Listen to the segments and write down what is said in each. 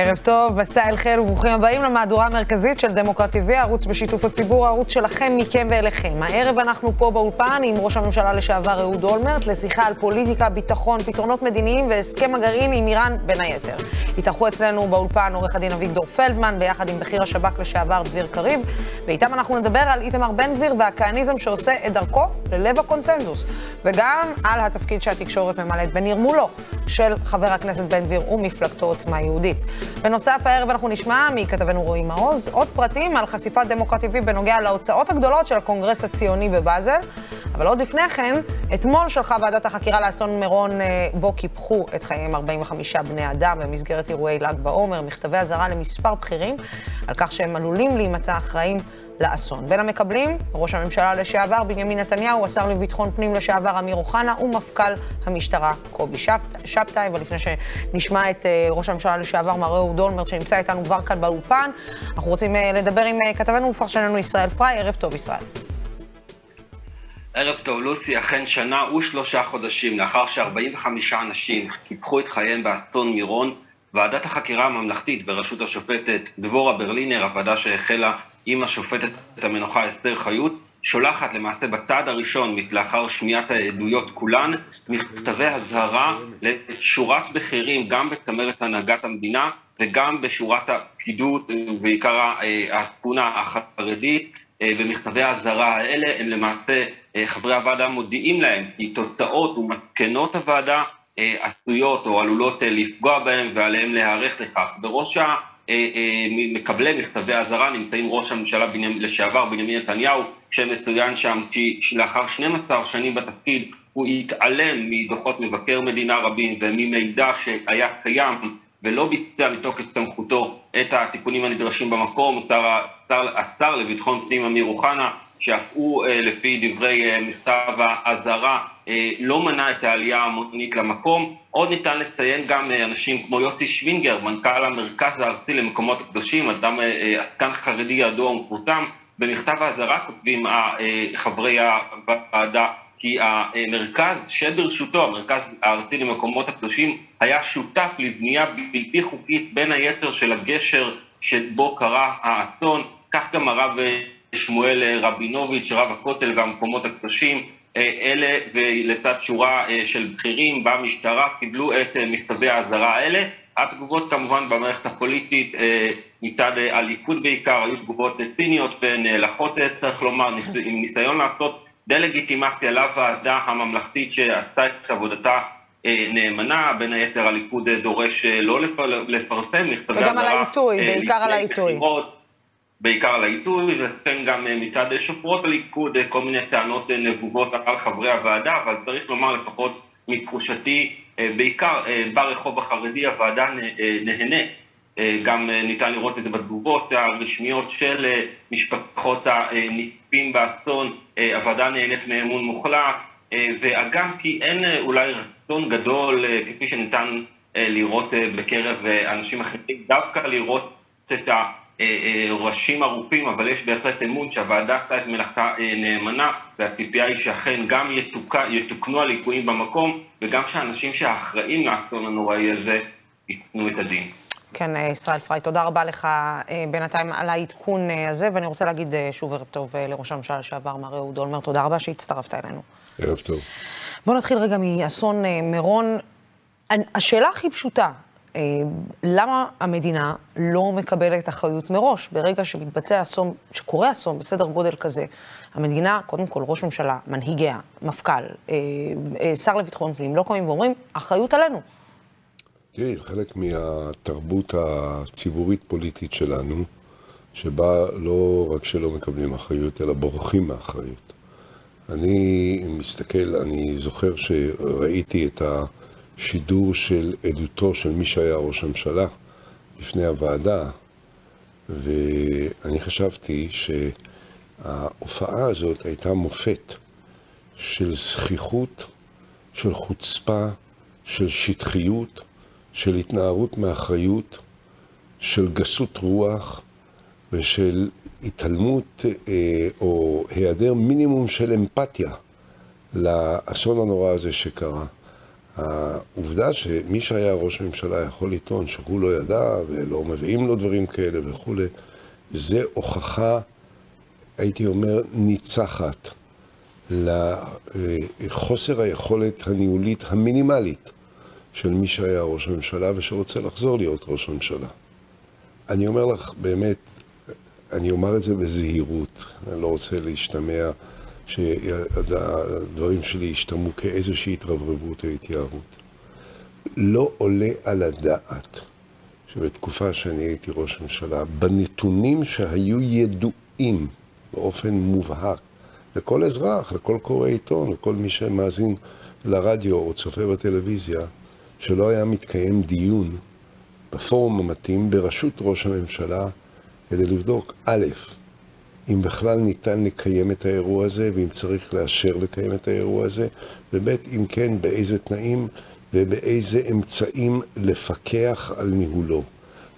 ערב טוב, מסע אל חיל וברוכים הבאים למהדורה המרכזית של דמוקרט TV, ערוץ בשיתוף הציבור, הערוץ שלכם, מכם ואליכם. הערב אנחנו פה באולפן עם ראש הממשלה לשעבר אהוד אולמרט לשיחה על פוליטיקה, ביטחון, פתרונות מדיניים והסכם הגרעין עם איראן בין היתר. התארחו אצלנו באולפן עורך הדין אביגדור פלדמן, ביחד עם בכיר השב"כ לשעבר דביר קריב, ואיתם אנחנו נדבר על איתמר בן גביר והכהניזם שעושה את דרכו ללב הקונצנזוס, וגם על התפקיד שהתקשורת ממלאת בנרמולו של חבר הכנסת בן גביר ומפלגתו עוצמה יהודית. בנוסף, הערב אנחנו נשמע מכתבנו רועי מעוז עוד פרטים על חשיפת דמוקרט TV בנוגע להוצאות הגדולות של הקונגרס הציוני בבאזל. אבל עוד לפני כן, אתמול שלחה ועדת החקירה לאסון מירון, אה, בו קיפחו את חייהם 45 בני אדם במסגרת אירועי ל"ג בעומר, מכתבי אזהרה למספר בכירים על כך שהם עלולים להימצא אחראים לאסון. בין המקבלים, ראש הממשלה לשעבר בנימין נתניהו, השר לביטחון פנים לשעבר אמיר אוחנה ומפכ"ל המשטרה קובי שבתאי. ולפני שנשמע את אה, ראש הממשלה לשעבר מר אהוד אולמרט, שנמצא איתנו כבר כאן באולפן, אנחנו רוצים אה, לדבר עם אה, כתבנו ופרשננו ישראל פריי. ערב טוב, ישראל. ערב טוב, לוסי, אכן שנה ושלושה חודשים לאחר ש-45 אנשים קיפחו את חייהם באסון מירון, ועדת החקירה הממלכתית בראשות השופטת דבורה ברלינר, הוועדה שהחלה עם השופטת המנוחה אסתר חיות, שולחת למעשה בצעד הראשון, לאחר שמיעת העדויות כולן, מכתבי אזהרה לשורת בכירים, גם בצמרת הנהגת המדינה וגם בשורת הפקידות, בעיקר הספונה החרדית. במכתבי האזהרה האלה הם למעשה, חברי הוועדה מודיעים להם כי תוצאות ומסקנות הוועדה עשויות או עלולות לפגוע בהם ועליהם להיערך לכך. בראש אה, אה, מקבלי מכתבי אזהרה נמצאים ראש הממשלה לשעבר בנימין נתניהו, שמצוין שם כי לאחר 12 שנים בתפקיד הוא התעלם מדוחות מבקר מדינה רבים וממידע שהיה קיים ולא ביצע מתוקף סמכותו את התיקונים הנדרשים במקום, השר לביטחון פנים אמיר אוחנה, שאף הוא אה, לפי דברי מכתב האזהרה לא מנע את העלייה ההמונית למקום. עוד ניתן לציין גם אה, אנשים כמו יוסי שווינגר, מנכ"ל המרכז הארצי למקומות הקדושים, אדם אה, אה, עסקן חרדי ידוע ומפורסם. במכתב האזהרה כותבים חברי הוועדה כי המרכז שברשותו, המרכז הארצי למקומות הקדושים, היה שותף לבנייה בלתי חוקית בין היתר של הגשר שבו קרה האסון, כך גם הרב שמואל רבינוביץ', רב הכותל והמקומות הקדושים, אלה ולצד שורה אה, של בכירים במשטרה קיבלו את אה, מכתבי האזהרה האלה. התגובות כמובן במערכת הפוליטית אה, מצד הליכוד בעיקר היו תגובות ציניות ונאלחות צריך לומר, עם ניסיון לעשות דה-לגיטימציה לוועדה הממלכתית שעשתה את עבודתה נאמנה, בין היתר הליכוד דורש לא לפרסם מכתבי אזהרה. וגם על העיתוי, בעיקר על העיתוי. בעיקר על העיתוי, וכן גם אה, מצד שופרות הליכוד אה, כל מיני טענות אה, נבובות על חברי הוועדה, אבל צריך לומר לפחות מתחושתי, בעיקר ברחוב החרדי הוועדה נהנית. גם ניתן לראות את זה בתגובות הרשמיות של משפחות הנספים באסון, הוועדה נהנית מאמון מוחלט, ואגם כי אין אולי רצון גדול, כפי שניתן לראות בקרב אנשים אחרים, דווקא לראות את ה... אה, אה, ראשים ערופים, אבל יש בהחלט אמון שהוועדה עשתה את מלאכתה אה, נאמנה, והציפייה היא שאכן גם יתוקה, יתוקנו הליקויים במקום, וגם שהאנשים שאחראים לאסון הנוראי הזה ייתנו את הדין. כן, ישראל פריי, תודה רבה לך בינתיים על העדכון הזה, ואני רוצה להגיד שוב ערב טוב לראש הממשלה לשעבר, מר אהוד אולמרט, תודה רבה שהצטרפת אלינו. ערב טוב. בואו נתחיל רגע מאסון מירון. השאלה הכי פשוטה, אה, למה המדינה לא מקבלת אחריות מראש? ברגע שמתבצע אסון, שקורה אסון בסדר גודל כזה, המדינה, קודם כל ראש ממשלה, מנהיגיה, מפכ"ל, אה, אה, שר לביטחון פנים, לא קמים ואומרים, אחריות עלינו. תראי, חלק מהתרבות הציבורית-פוליטית שלנו, שבה לא רק שלא מקבלים אחריות, אלא בורחים מאחריות. אני מסתכל, אני זוכר שראיתי את ה... שידור של עדותו של מי שהיה ראש הממשלה בפני הוועדה, ואני חשבתי שההופעה הזאת הייתה מופת של זכיחות, של חוצפה, של שטחיות, של התנערות מאחריות, של גסות רוח ושל התעלמות אה, או היעדר מינימום של אמפתיה לאסון הנורא הזה שקרה. העובדה שמי שהיה ראש ממשלה יכול לטעון שהוא לא ידע ולא מביאים לו דברים כאלה וכולי, זה הוכחה, הייתי אומר, ניצחת לחוסר היכולת הניהולית המינימלית של מי שהיה ראש הממשלה ושרוצה לחזור להיות ראש הממשלה. אני אומר לך, באמת, אני אומר את זה בזהירות, אני לא רוצה להשתמע שהדברים שלי ישתמעו כאיזושהי התרברבות או התייערות. לא עולה על הדעת שבתקופה שאני הייתי ראש ממשלה, בנתונים שהיו ידועים באופן מובהק לכל אזרח, לכל קורא עיתון, לכל מי שמאזין לרדיו או צופה בטלוויזיה, שלא היה מתקיים דיון בפורום המתאים בראשות ראש הממשלה כדי לבדוק, א', אם בכלל ניתן לקיים את האירוע הזה, ואם צריך לאשר לקיים את האירוע הזה, וב', אם כן, באיזה תנאים ובאיזה אמצעים לפקח על ניהולו.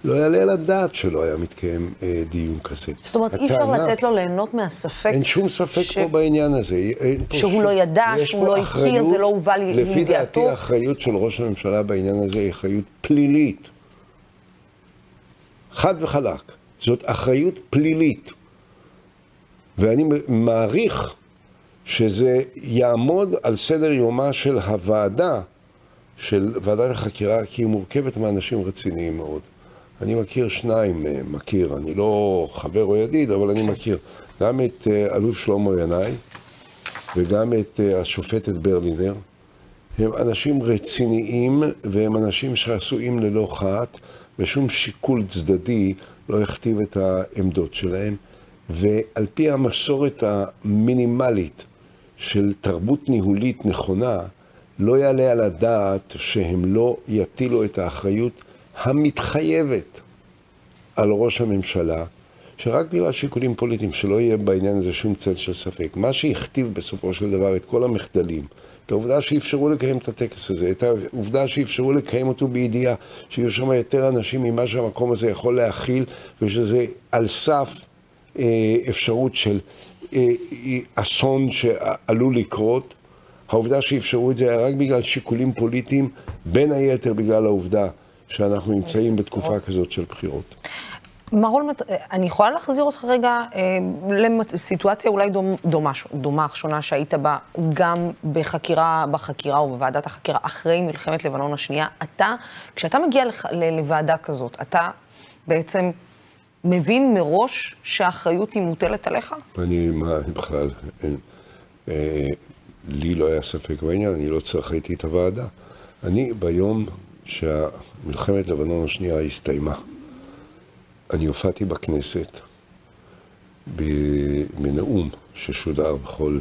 לא יעלה על הדעת שלא היה מתקיים אה, דיון כזה. זאת אומרת, אי אפשר לתת לו ליהנות מהספק. אין שום ספק ש... פה בעניין הזה. שהוא שום... לא ידע, שהוא לא הכיר, זה לא הובא לידיעתו. לפי דעתי, האחריות של ראש הממשלה בעניין הזה היא אחריות פלילית. חד וחלק. זאת אחריות פלילית. ואני מעריך שזה יעמוד על סדר יומה של הוועדה, של ועדת החקירה, כי היא מורכבת מאנשים רציניים מאוד. אני מכיר שניים מהם, מכיר, אני לא חבר או ידיד, אבל אני מכיר. גם את אה, אלוף שלמה ינאי וגם את אה, השופטת ברלינר. הם אנשים רציניים והם אנשים שעשויים ללא חת, ושום שיקול צדדי לא יכתיב את העמדות שלהם. ועל פי המסורת המינימלית של תרבות ניהולית נכונה, לא יעלה על הדעת שהם לא יטילו את האחריות המתחייבת על ראש הממשלה, שרק בגלל שיקולים פוליטיים, שלא יהיה בעניין הזה שום צל של ספק, מה שהכתיב בסופו של דבר את כל המחדלים, את העובדה שאפשרו לקיים את הטקס הזה, את העובדה שאפשרו לקיים אותו בידיעה שיהיו שם יותר אנשים ממה שהמקום הזה יכול להכיל, ושזה על סף אפשרות של אה, אסון שעלול לקרות. העובדה שאפשרו את זה היה רק בגלל שיקולים פוליטיים, בין היתר בגלל העובדה שאנחנו נמצאים בתקופה כזאת של בחירות. מר אולמרט, אני יכולה להחזיר אותך רגע אה, לסיטואציה אולי דומה, דומה, דומה, שונה, שהיית בה גם בחקירה, בחקירה או בוועדת החקירה אחרי מלחמת לבנון השנייה. אתה, כשאתה מגיע לח, לוועדה כזאת, אתה בעצם מבין מראש שהאחריות היא מוטלת עליך? אני, מה, בכלל, אין, אה, לי לא היה ספק בעניין, אני לא צריך הייתי את הוועדה. אני, ביום שהמלחמת לבנון השנייה הסתיימה, אני הופעתי בכנסת בנאום ששודר בכל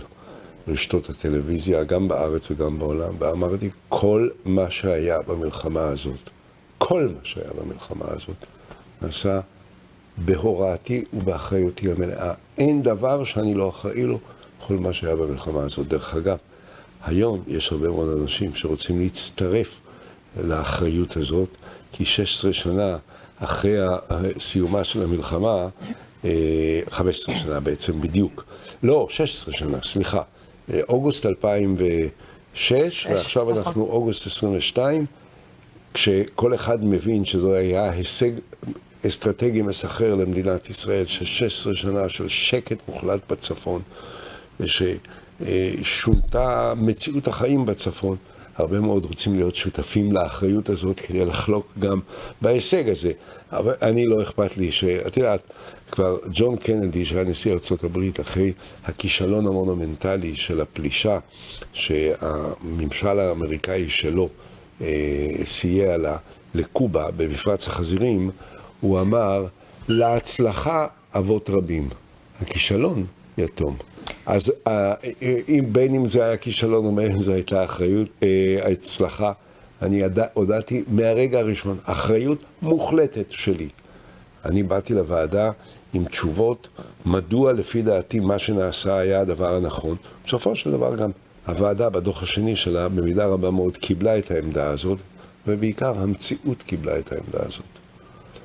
רשתות הטלוויזיה, גם בארץ וגם בעולם, ואמרתי, כל מה שהיה במלחמה הזאת, כל מה שהיה במלחמה הזאת, נעשה בהוראתי ובאחריותי המלאה. אין דבר שאני לא אחראי לו בכל מה שהיה במלחמה הזאת. דרך אגב, היום יש הרבה מאוד אנשים שרוצים להצטרף לאחריות הזאת, כי 16 שנה אחרי סיומה של המלחמה, 15 אה, שנה בעצם בדיוק, לא, 16 שנה, סליחה, אה, אוגוסט 2006, ועכשיו נכון. אנחנו אוגוסט 22, כשכל אחד מבין שזה היה הישג אסטרטגי מסחרר למדינת ישראל של 16 שנה של שקט מוחלט בצפון, וששונתה מציאות החיים בצפון. הרבה מאוד רוצים להיות שותפים לאחריות הזאת כדי לחלוק גם בהישג הזה. אבל אני לא אכפת לי שאת יודעת, כבר ג'ון קנדי, שהיה נשיא ארה"ב, אחרי הכישלון המונומנטלי של הפלישה שהממשל האמריקאי שלו אה, סייע לה לקובה במפרץ החזירים, הוא אמר, להצלחה אבות רבים, הכישלון יתום. אז אה, אם בין אם זה היה כישלון או בין אם זו הייתה אחריות, אה, הצלחה, אני הודעתי מהרגע הראשון, אחריות מוחלטת שלי. אני באתי לוועדה עם תשובות מדוע לפי דעתי מה שנעשה היה הדבר הנכון. בסופו של דבר גם הוועדה בדוח השני שלה במידה רבה מאוד קיבלה את העמדה הזאת, ובעיקר המציאות קיבלה את העמדה הזאת.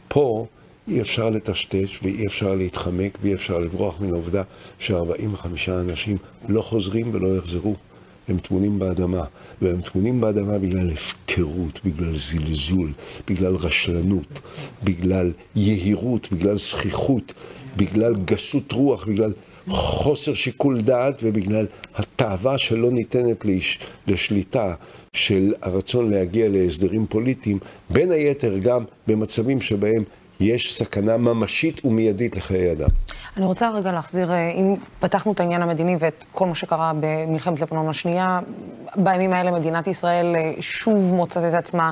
פה אי אפשר לטשטש ואי אפשר להתחמק ואי אפשר לברוח מן העובדה ש-45 אנשים לא חוזרים ולא יחזרו. הם טמונים באדמה, והם טמונים באדמה בגלל הפקרות, בגלל זלזול, בגלל רשלנות, בגלל יהירות, בגלל זכיחות, בגלל גסות רוח, בגלל חוסר שיקול דעת ובגלל התאווה שלא ניתנת לש, לשליטה של הרצון להגיע להסדרים פוליטיים, בין היתר גם במצבים שבהם יש סכנה ממשית ומיידית לחיי אדם. אני רוצה רגע להחזיר, אה, אם פתחנו את העניין המדיני ואת כל מה שקרה במלחמת לבנון השנייה, בימים האלה מדינת ישראל אה, שוב מוצאת את עצמה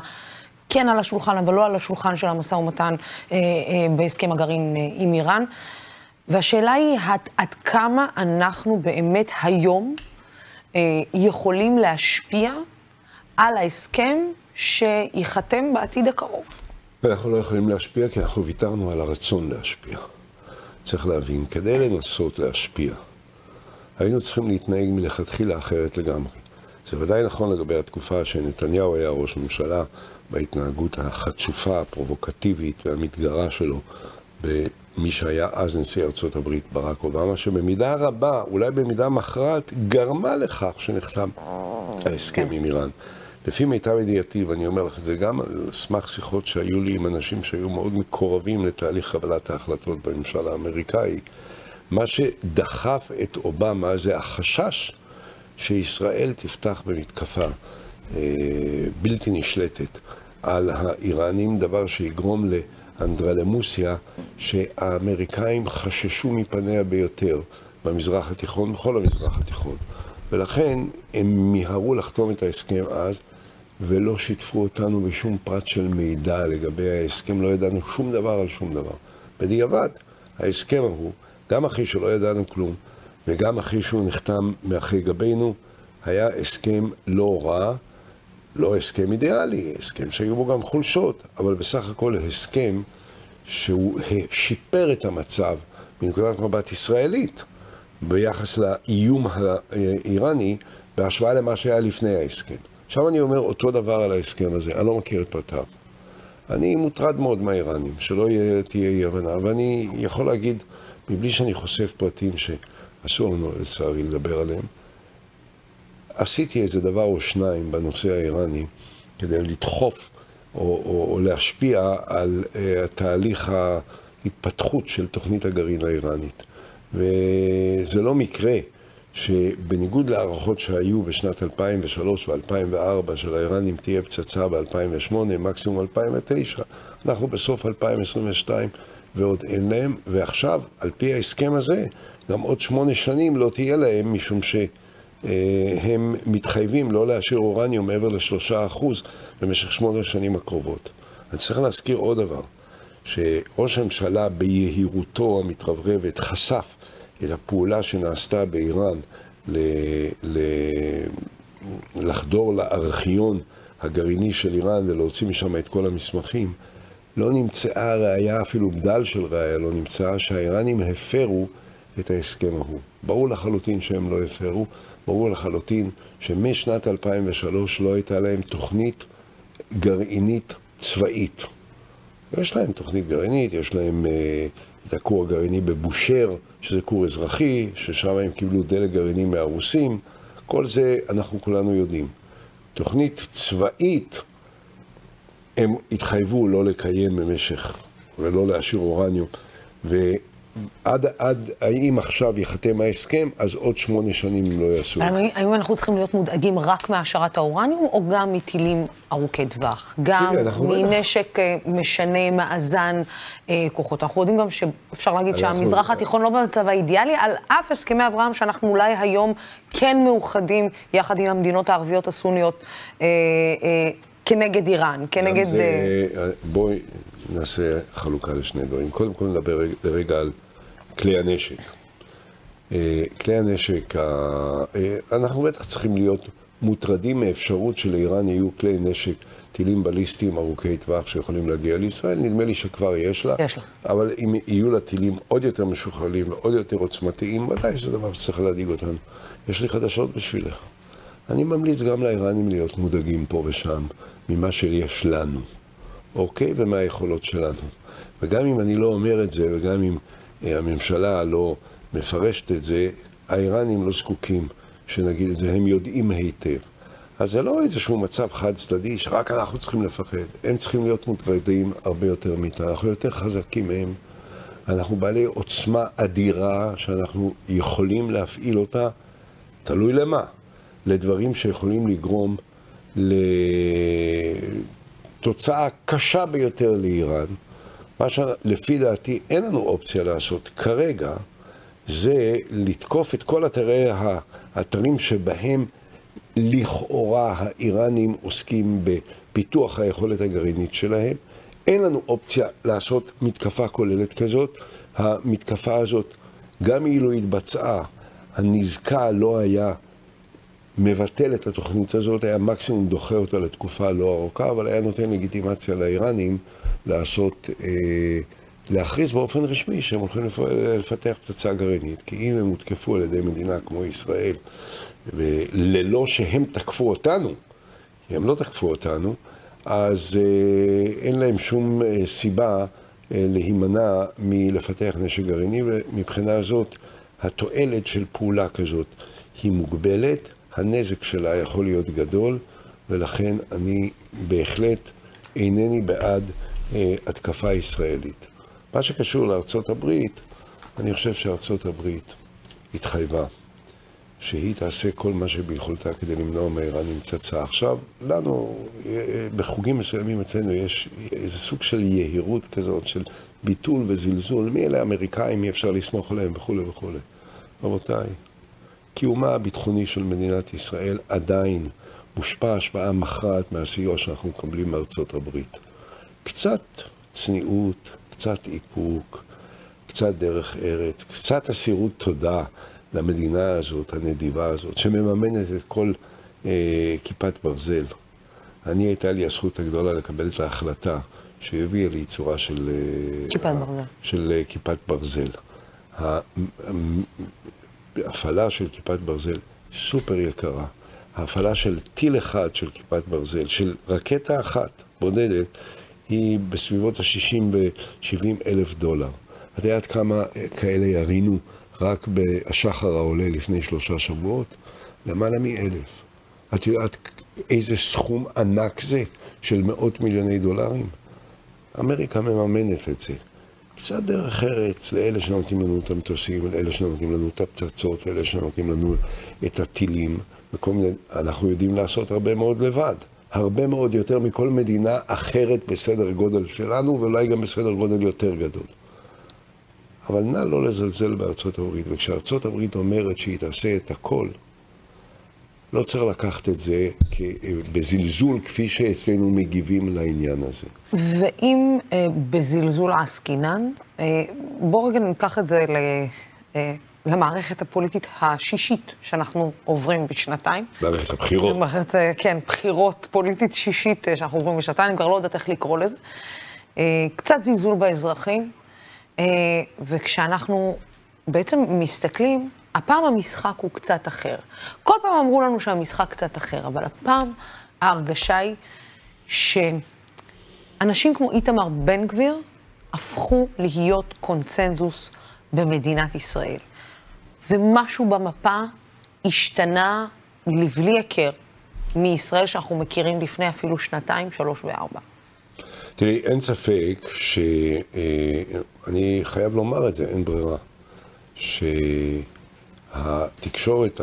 כן על השולחן, אבל לא על השולחן של המשא ומתן אה, בהסכם הגרעין עם איראן. והשאלה היא עד, עד כמה אנחנו באמת היום יכולים להשפיע על ההסכם שייחתם בעתיד הקרוב. ואנחנו לא יכולים להשפיע כי אנחנו ויתרנו על הרצון להשפיע. צריך להבין, כדי לנסות להשפיע, היינו צריכים להתנהג מלכתחילה אחרת לגמרי. זה ודאי נכון לגבי התקופה שנתניהו היה ראש ממשלה, בהתנהגות החצופה, הפרובוקטיבית והמתגרה שלו במי שהיה אז נשיא ארצות הברית, ברק אובמה, שבמידה רבה, אולי במידה מכרעת, גרמה לכך שנחתם ההסכם עם איראן. לפי מיטב ידיעתי, ואני אומר לך את זה גם על סמך שיחות שהיו לי עם אנשים שהיו מאוד מקורבים לתהליך קבלת ההחלטות בממשל האמריקאי, מה שדחף את אובמה זה החשש שישראל תפתח במתקפה אה, בלתי נשלטת על האיראנים, דבר שיגרום לאנדרלמוסיה שהאמריקאים חששו מפניה ביותר במזרח התיכון, בכל המזרח התיכון. ולכן הם מיהרו לחתום את ההסכם אז, ולא שיתפו אותנו בשום פרט של מידע לגבי ההסכם, לא ידענו שום דבר על שום דבר. בדיעבד, ההסכם ההוא, גם אחרי שלא ידענו כלום, וגם אחרי שהוא נחתם מאחרי גבינו, היה הסכם לא רע, לא הסכם אידיאלי, הסכם שהיו בו גם חולשות, אבל בסך הכל הסכם שהוא שיפר את המצב מנקודת מבט ישראלית ביחס לאיום האיראני בהשוואה למה שהיה לפני ההסכם. עכשיו אני אומר אותו דבר על ההסכם הזה, אני לא מכיר את פרטיו. אני מוטרד מאוד מהאיראנים, שלא יהיה, תהיה אי הבנה, ואני יכול להגיד, מבלי שאני חושף פרטים שאסור לנו לצערי לדבר עליהם, עשיתי איזה דבר או שניים בנושא האיראני כדי לדחוף או, או, או להשפיע על uh, תהליך ההתפתחות של תוכנית הגרעין האיראנית. וזה לא מקרה שבניגוד להערכות שהיו בשנת 2003 ו-2004 של האיראנים תהיה פצצה ב-2008, מקסימום 2009, אנחנו בסוף 2022 ועוד אין להם, ועכשיו, על פי ההסכם הזה, גם עוד שמונה שנים לא תהיה להם, משום שהם מתחייבים לא להשאיר אורניום מעבר לשלושה אחוז במשך שמונה השנים הקרובות. אני צריך להזכיר עוד דבר, שראש הממשלה ביהירותו המתרברבת חשף את הפעולה שנעשתה באיראן ל, ל, לחדור לארכיון הגרעיני של איראן ולהוציא משם את כל המסמכים, לא נמצאה ראייה, אפילו בדל של ראייה לא נמצאה, שהאיראנים הפרו את ההסכם ההוא. ברור לחלוטין שהם לא הפרו, ברור לחלוטין שמשנת 2003 לא הייתה להם תוכנית גרעינית צבאית. יש להם תוכנית גרעינית, יש להם אה, את הכור הגרעיני בבושר, שזה כור אזרחי, ששם הם קיבלו דלק גרעיני מהרוסים, כל זה אנחנו כולנו יודעים. תוכנית צבאית, הם התחייבו לא לקיים במשך, ולא להשאיר אורניום, עד, עד, האם עכשיו ייחתם ההסכם, אז עוד שמונה שנים הם לא יעשו את זה. האם אנחנו צריכים להיות מודאגים רק מהשארת האורניום, או גם מטילים ארוכי טווח? גם מנשק אה, משנה מאזן אה, כוחות. אנחנו יודעים גם שאפשר להגיד שהמזרח התיכון לא במצב האידיאלי, על אף הסכמי אברהם שאנחנו אולי היום כן מאוחדים יחד עם המדינות הערביות הסוניות אה, אה, כנגד איראן, כנגד... זה, אה... בואי נעשה חלוקה לשני דברים. קודם כל נדבר לרגע על... כלי הנשק. אה, כלי הנשק, אה, אנחנו בטח צריכים להיות מוטרדים מאפשרות שלאיראן יהיו כלי נשק, טילים בליסטיים ארוכי טווח שיכולים להגיע לישראל, נדמה לי שכבר יש לה. יש לה. אבל אם יהיו לה טילים עוד יותר משוכללים ועוד יותר עוצמתיים, ודאי שזה דבר שצריך להדאיג אותנו. יש לי חדשות בשבילך. אני ממליץ גם לאיראנים להיות מודאגים פה ושם ממה שיש לנו, אוקיי? ומהיכולות שלנו. וגם אם אני לא אומר את זה, וגם אם הממשלה לא מפרשת את זה, האיראנים לא זקוקים שנגיד את זה, הם יודעים היטב. אז זה לא איזשהו מצב חד צדדי שרק אנחנו צריכים לפחד. הם צריכים להיות מוטרדים הרבה יותר מאיתנו, אנחנו יותר חזקים מהם. אנחנו בעלי עוצמה אדירה שאנחנו יכולים להפעיל אותה, תלוי למה, לדברים שיכולים לגרום לתוצאה קשה ביותר לאיראן. מה שלפי דעתי אין לנו אופציה לעשות כרגע, זה לתקוף את כל אתרי האתרים שבהם לכאורה האיראנים עוסקים בפיתוח היכולת הגרעינית שלהם. אין לנו אופציה לעשות מתקפה כוללת כזאת. המתקפה הזאת, גם אילו התבצעה, הנזקה לא היה מבטל את התוכנית הזאת, היה מקסימום דוחה אותה לתקופה לא ארוכה, אבל היה נותן לגיטימציה לאיראנים לעשות, אה, להכריז באופן רשמי שהם הולכים לפתח פצצה גרעינית, כי אם הם הותקפו על ידי מדינה כמו ישראל, וללא שהם תקפו אותנו, כי הם לא תקפו אותנו, אז אה, אין להם שום אה, סיבה אה, להימנע מלפתח נשק גרעיני, ומבחינה זאת התועלת של פעולה כזאת היא מוגבלת, הנזק שלה יכול להיות גדול, ולכן אני בהחלט אינני בעד אה, התקפה ישראלית. מה שקשור לארצות הברית, אני חושב שארצות הברית התחייבה שהיא תעשה כל מה שביכולתה כדי למנוע מאיראנים פצצה. עכשיו, לנו, אה, בחוגים מסוימים אצלנו יש איזה סוג של יהירות כזאת, של ביטול וזלזול. מי אלה האמריקאים, אי אפשר לסמוך עליהם וכולי וכולי. רבותיי, קיומה הביטחוני של מדינת ישראל עדיין מושפע השפעה מכרעת מהסיוע שאנחנו מקבלים מארצות הברית. קצת צניעות, קצת איפוק, קצת דרך ארץ, קצת אסירות תודה למדינה הזאת, הנדיבה הזאת, שמממנת את כל אה, כיפת ברזל. אני, הייתה לי הזכות הגדולה לקבל את ההחלטה שהביאה לייצורה של... אה, כיפת ברזל. של אה, כיפת ברזל. ההפעלה של כיפת ברזל סופר יקרה. ההפעלה של טיל אחד של כיפת ברזל, של רקטה אחת בודדת, היא בסביבות ה-60 ו-70 אלף דולר. את יודעת כמה אה, כאלה ירינו רק בשחר העולה לפני שלושה שבועות? למעלה מאלף. את יודעת איזה סכום ענק זה של מאות מיליוני דולרים? אמריקה מממנת את זה. קצת דרך ארץ לאלה שנותנים לנו את המטוסים, לאלה שנותנים לנו את הפצצות, ואלה שנותנים לנו את הטילים, וכל מיני, אנחנו יודעים לעשות הרבה מאוד לבד. הרבה מאוד יותר מכל מדינה אחרת בסדר גודל שלנו, ואולי גם בסדר גודל יותר גדול. אבל נא לא לזלזל בארצות הברית, וכשארצות הברית אומרת שהיא תעשה את הכל, לא צריך לקחת את זה בזלזול כפי שאצלנו מגיבים לעניין הזה. ואם אה, בזלזול עסקינן, אה, בואו רגע ניקח את זה ל, אה, למערכת הפוליטית השישית שאנחנו עוברים בשנתיים. מערכת הבחירות. מערכת, אה, כן, בחירות פוליטית שישית אה, שאנחנו עוברים בשנתיים, אני כבר לא יודעת איך לקרוא לזה. אה, קצת זלזול באזרחים, אה, וכשאנחנו בעצם מסתכלים, הפעם המשחק הוא קצת אחר. כל פעם אמרו לנו שהמשחק קצת אחר, אבל הפעם ההרגשה היא שאנשים כמו איתמר בן גביר הפכו להיות קונצנזוס במדינת ישראל. ומשהו במפה השתנה לבלי היכר מישראל שאנחנו מכירים לפני אפילו שנתיים, שלוש וארבע. תראי, אין ספק שאני חייב לומר את זה, אין ברירה. שהתקשורת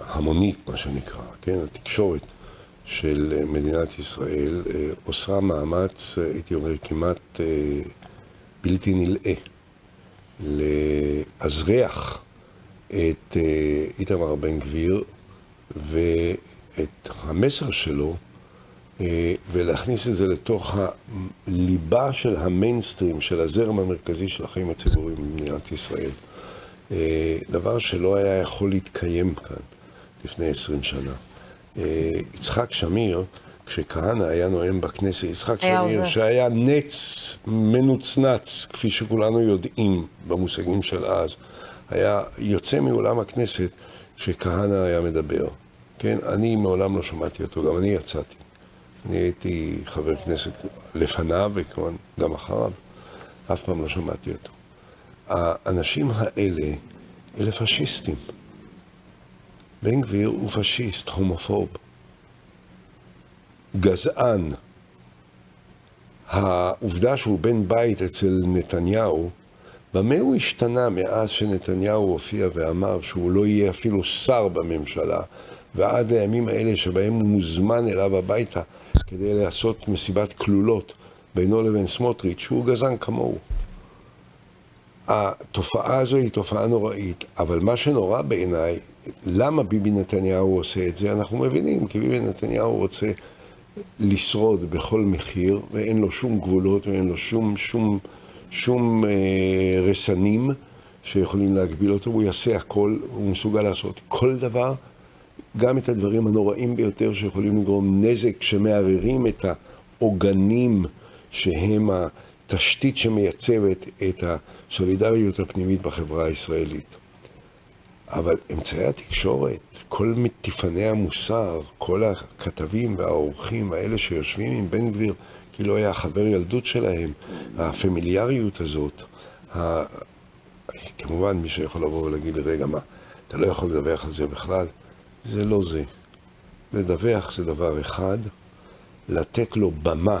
ההמונית, מה שנקרא, כן, התקשורת של מדינת ישראל אה, עושה מאמץ, הייתי אומר, כמעט אה, בלתי נלאה לאזרח את אה, איתמר בן גביר ואת המסר שלו אה, ולהכניס את זה לתוך הליבה של המיינסטרים, של הזרם המרכזי של החיים הציבוריים במדינת ישראל. אה, דבר שלא היה יכול להתקיים כאן לפני עשרים שנה. יצחק שמיר, כשכהנא היה נואם בכנסת, יצחק שמיר. שהיה נץ מנוצנץ, כפי שכולנו יודעים במושגים של אז, היה יוצא מאולם הכנסת כשכהנא היה מדבר. כן, אני מעולם לא שמעתי אותו, גם אני יצאתי. אני הייתי חבר כנסת לפניו וכמובן גם אחריו, אף פעם לא שמעתי אותו. האנשים האלה, אלה פשיסטים. בן גביר הוא פשיסט, הומופוב, גזען. העובדה שהוא בן בית אצל נתניהו, במה הוא השתנה מאז שנתניהו הופיע ואמר שהוא לא יהיה אפילו שר בממשלה, ועד לימים האלה שבהם הוא מוזמן אליו הביתה כדי לעשות מסיבת כלולות בינו לבין סמוטריץ', שהוא גזען כמוהו. התופעה הזו היא תופעה נוראית, אבל מה שנורא בעיניי, למה ביבי נתניהו עושה את זה, אנחנו מבינים, כי ביבי נתניהו רוצה לשרוד בכל מחיר, ואין לו שום גבולות ואין לו שום, שום, שום אה, רסנים שיכולים להגביל אותו, הוא יעשה הכל, הוא מסוגל לעשות כל דבר, גם את הדברים הנוראים ביותר שיכולים לגרום נזק, שמערערים את העוגנים שהם התשתית שמייצבת את הסולידריות הפנימית בחברה הישראלית. אבל אמצעי התקשורת, כל מטיפני המוסר, כל הכתבים והעורכים האלה שיושבים עם בן גביר, כאילו היה חבר ילדות שלהם, הפמיליאריות הזאת, ה... כמובן מי שיכול לבוא ולהגיד לי, רגע, מה, אתה לא יכול לדווח על זה בכלל? זה לא זה. לדווח זה דבר אחד, לתת לו במה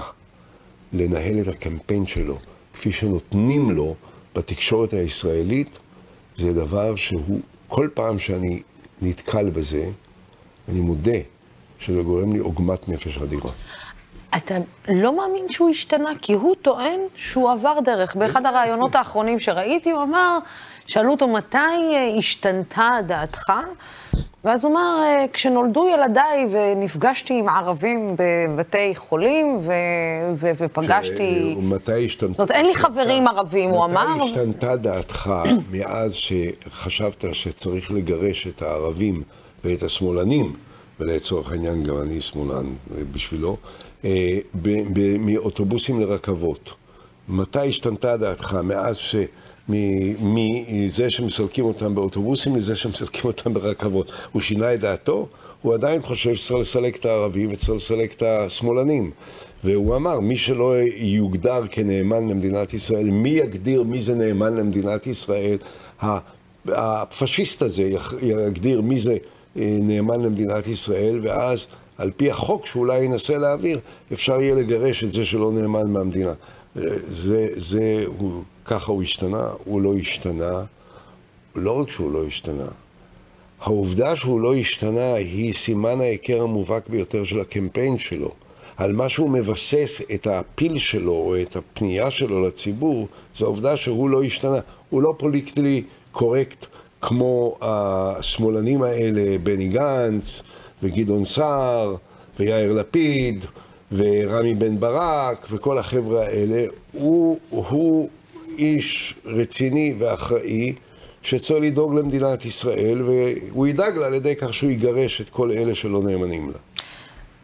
לנהל את הקמפיין שלו כפי שנותנים לו בתקשורת הישראלית, זה דבר שהוא כל פעם שאני נתקל בזה, אני מודה שזה גורם לי עוגמת נפש אדירה. אתה לא מאמין שהוא השתנה, כי הוא טוען שהוא עבר דרך. באחד הראיונות האחרונים שראיתי, הוא אמר, שאלו אותו מתי אה, השתנתה דעתך, ואז הוא אמר, אה, כשנולדו ילדיי ונפגשתי עם ערבים בבתי חולים, ו- ו- ופגשתי... מתי השתנתה... זאת אומרת, אין לי חברים ערבים, הוא אמר. מתי השתנתה דעתך מאז שחשבת שצריך לגרש את הערבים ואת השמאלנים, ולצורך העניין גם אני שמאלן בשבילו, אה, מאוטובוסים לרכבות? מתי השתנתה דעתך מאז ש... מזה שמסלקים אותם באוטובוסים לזה שמסלקים אותם ברכבות. הוא שינה את דעתו, הוא עדיין חושב שצריך לסלק את הערבים וצריך לסלק את השמאלנים. והוא אמר, מי שלא יוגדר כנאמן למדינת ישראל, מי יגדיר מי זה נאמן למדינת ישראל? הפשיסט הזה יגדיר מי זה אה, נאמן למדינת ישראל, ואז על פי החוק שאולי ינסה להעביר, אפשר יהיה לגרש את זה שלא נאמן מהמדינה. אה, זה, זה, הוא ככה הוא השתנה, הוא לא השתנה. לא רק שהוא לא השתנה, העובדה שהוא לא השתנה היא סימן ההיכר המובהק ביותר של הקמפיין שלו. על מה שהוא מבסס את הפיל שלו או את הפנייה שלו לציבור, זו העובדה שהוא לא השתנה. הוא לא פוליטיקלי קורקט כמו השמאלנים האלה, בני גנץ וגדעון סער ויאיר לפיד ורמי בן ברק וכל החבר'ה האלה. הוא, הוא איש רציני ואחראי שצריך לדאוג למדינת ישראל, והוא ידאג לה על ידי כך שהוא יגרש את כל אלה שלא נאמנים לה.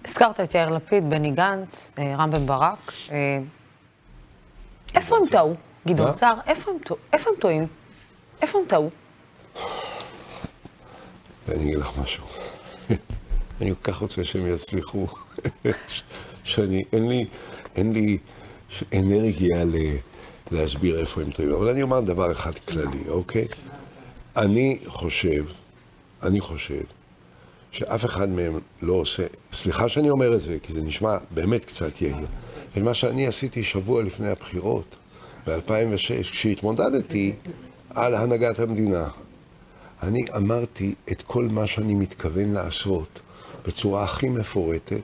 הזכרת את יאיר לפיד, בני גנץ, אה, רם בן ברק. אה, איפה הם טעו? גדעון סער, איפה הם טועים? איפה הם טעו? אני אגיד לך משהו. אני כל כך רוצה שהם יצליחו, שאני, אין לי, אין לי אנרגיה ל... להסביר איפה הם טועים. אבל אני אומר דבר אחד כללי, אוקיי? אני חושב, אני חושב, שאף אחד מהם לא עושה, סליחה שאני אומר את זה, כי זה נשמע באמת קצת יהיר, את מה שאני עשיתי שבוע לפני הבחירות, ב-2006, כשהתמודדתי על הנהגת המדינה. אני אמרתי את כל מה שאני מתכוון לעשות בצורה הכי מפורטת,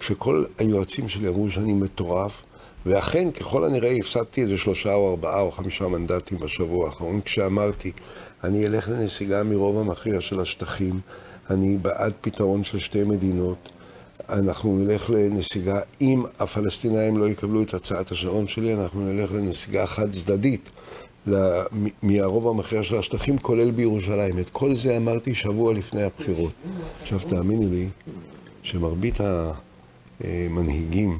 כשכל היועצים שלי אמרו שאני מטורף, ואכן, ככל הנראה הפסדתי איזה שלושה או ארבעה או חמישה מנדטים בשבוע האחרון, כשאמרתי, אני אלך לנסיגה מרוב המכריע של השטחים, אני בעד פתרון של שתי מדינות, אנחנו נלך לנסיגה, אם הפלסטינאים לא יקבלו את הצעת השעון שלי, אנחנו נלך לנסיגה חד צדדית מהרוב המכריע של השטחים, כולל בירושלים. את כל זה אמרתי שבוע לפני הבחירות. עכשיו, תאמיני לי שמרבית המנהיגים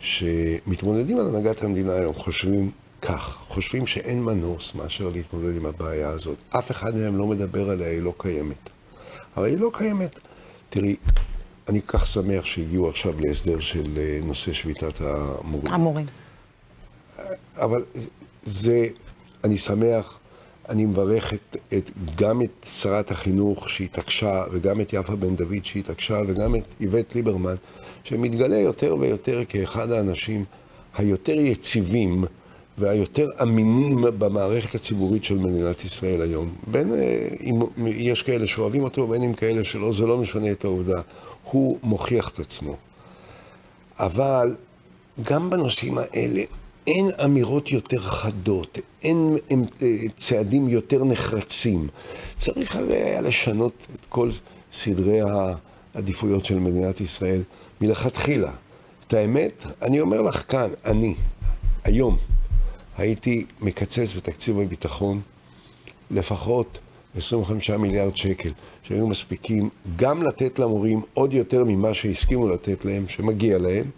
שמתמודדים על הנהגת המדינה היום חושבים כך, חושבים שאין מנוס מאשר להתמודד עם הבעיה הזאת. אף אחד מהם לא מדבר עליה, היא לא קיימת. אבל היא לא קיימת. תראי, אני כך שמח שהגיעו עכשיו להסדר של אה, נושא שביתת המורים. המורים. אבל זה, אני שמח, אני מברך את, את, גם את שרת החינוך שהתעקשה, וגם את יפה בן דוד שהתעקשה, וגם את איווט ליברמן, שמתגלה יותר ויותר כאחד האנשים היותר יציבים והיותר אמינים במערכת הציבורית של מדינת ישראל היום. בין אם יש כאלה שאוהבים אותו, בין אם כאלה שלא, זה לא משנה את העובדה. הוא מוכיח את עצמו. אבל גם בנושאים האלה אין אמירות יותר חדות, אין הם, אה, צעדים יותר נחרצים. צריך הרי היה לשנות את כל סדרי העדיפויות של מדינת ישראל מלכתחילה. את האמת, אני אומר לך כאן, אני, היום, הייתי מקצץ בתקציב הביטחון לפחות 25 מיליארד שקל, שהיו מספיקים גם לתת למורים עוד יותר ממה שהסכימו לתת להם, שמגיע להם,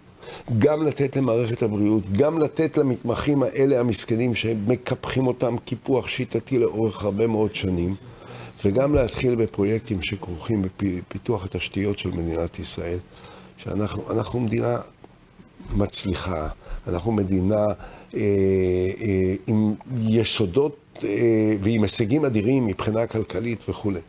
גם לתת למערכת הבריאות, גם לתת למתמחים האלה המסכנים שמקפחים אותם קיפוח שיטתי לאורך הרבה מאוד שנים, וגם להתחיל בפרויקטים שכרוכים בפיתוח התשתיות של מדינת ישראל, שאנחנו מדינה מצליחה, אנחנו מדינה אה, אה, עם יסודות אה, ועם הישגים אדירים מבחינה כלכלית וכולי.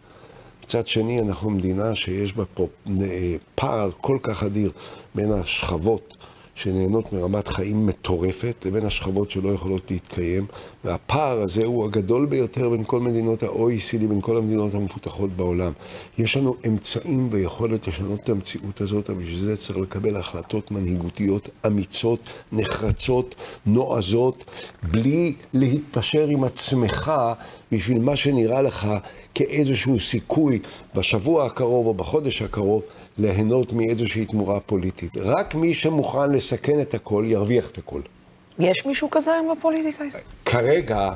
מצד שני, אנחנו מדינה שיש בה פה אה, פער כל כך אדיר בין השכבות שנהנות מרמת חיים מטורפת לבין השכבות שלא יכולות להתקיים. והפער הזה הוא הגדול ביותר בין כל מדינות ה-OECD, בין כל המדינות המפותחות בעולם. יש לנו אמצעים ויכולת לשנות את המציאות הזאת, אבל בשביל זה צריך לקבל החלטות מנהיגותיות אמיצות, נחרצות, נועזות, בלי להתפשר עם עצמך בשביל מה שנראה לך כאיזשהו סיכוי בשבוע הקרוב או בחודש הקרוב ליהנות מאיזושהי תמורה פוליטית. רק מי שמוכן לסכן את הכל, ירוויח את הכל. יש מישהו כזה היום בפוליטיקה? כרגע,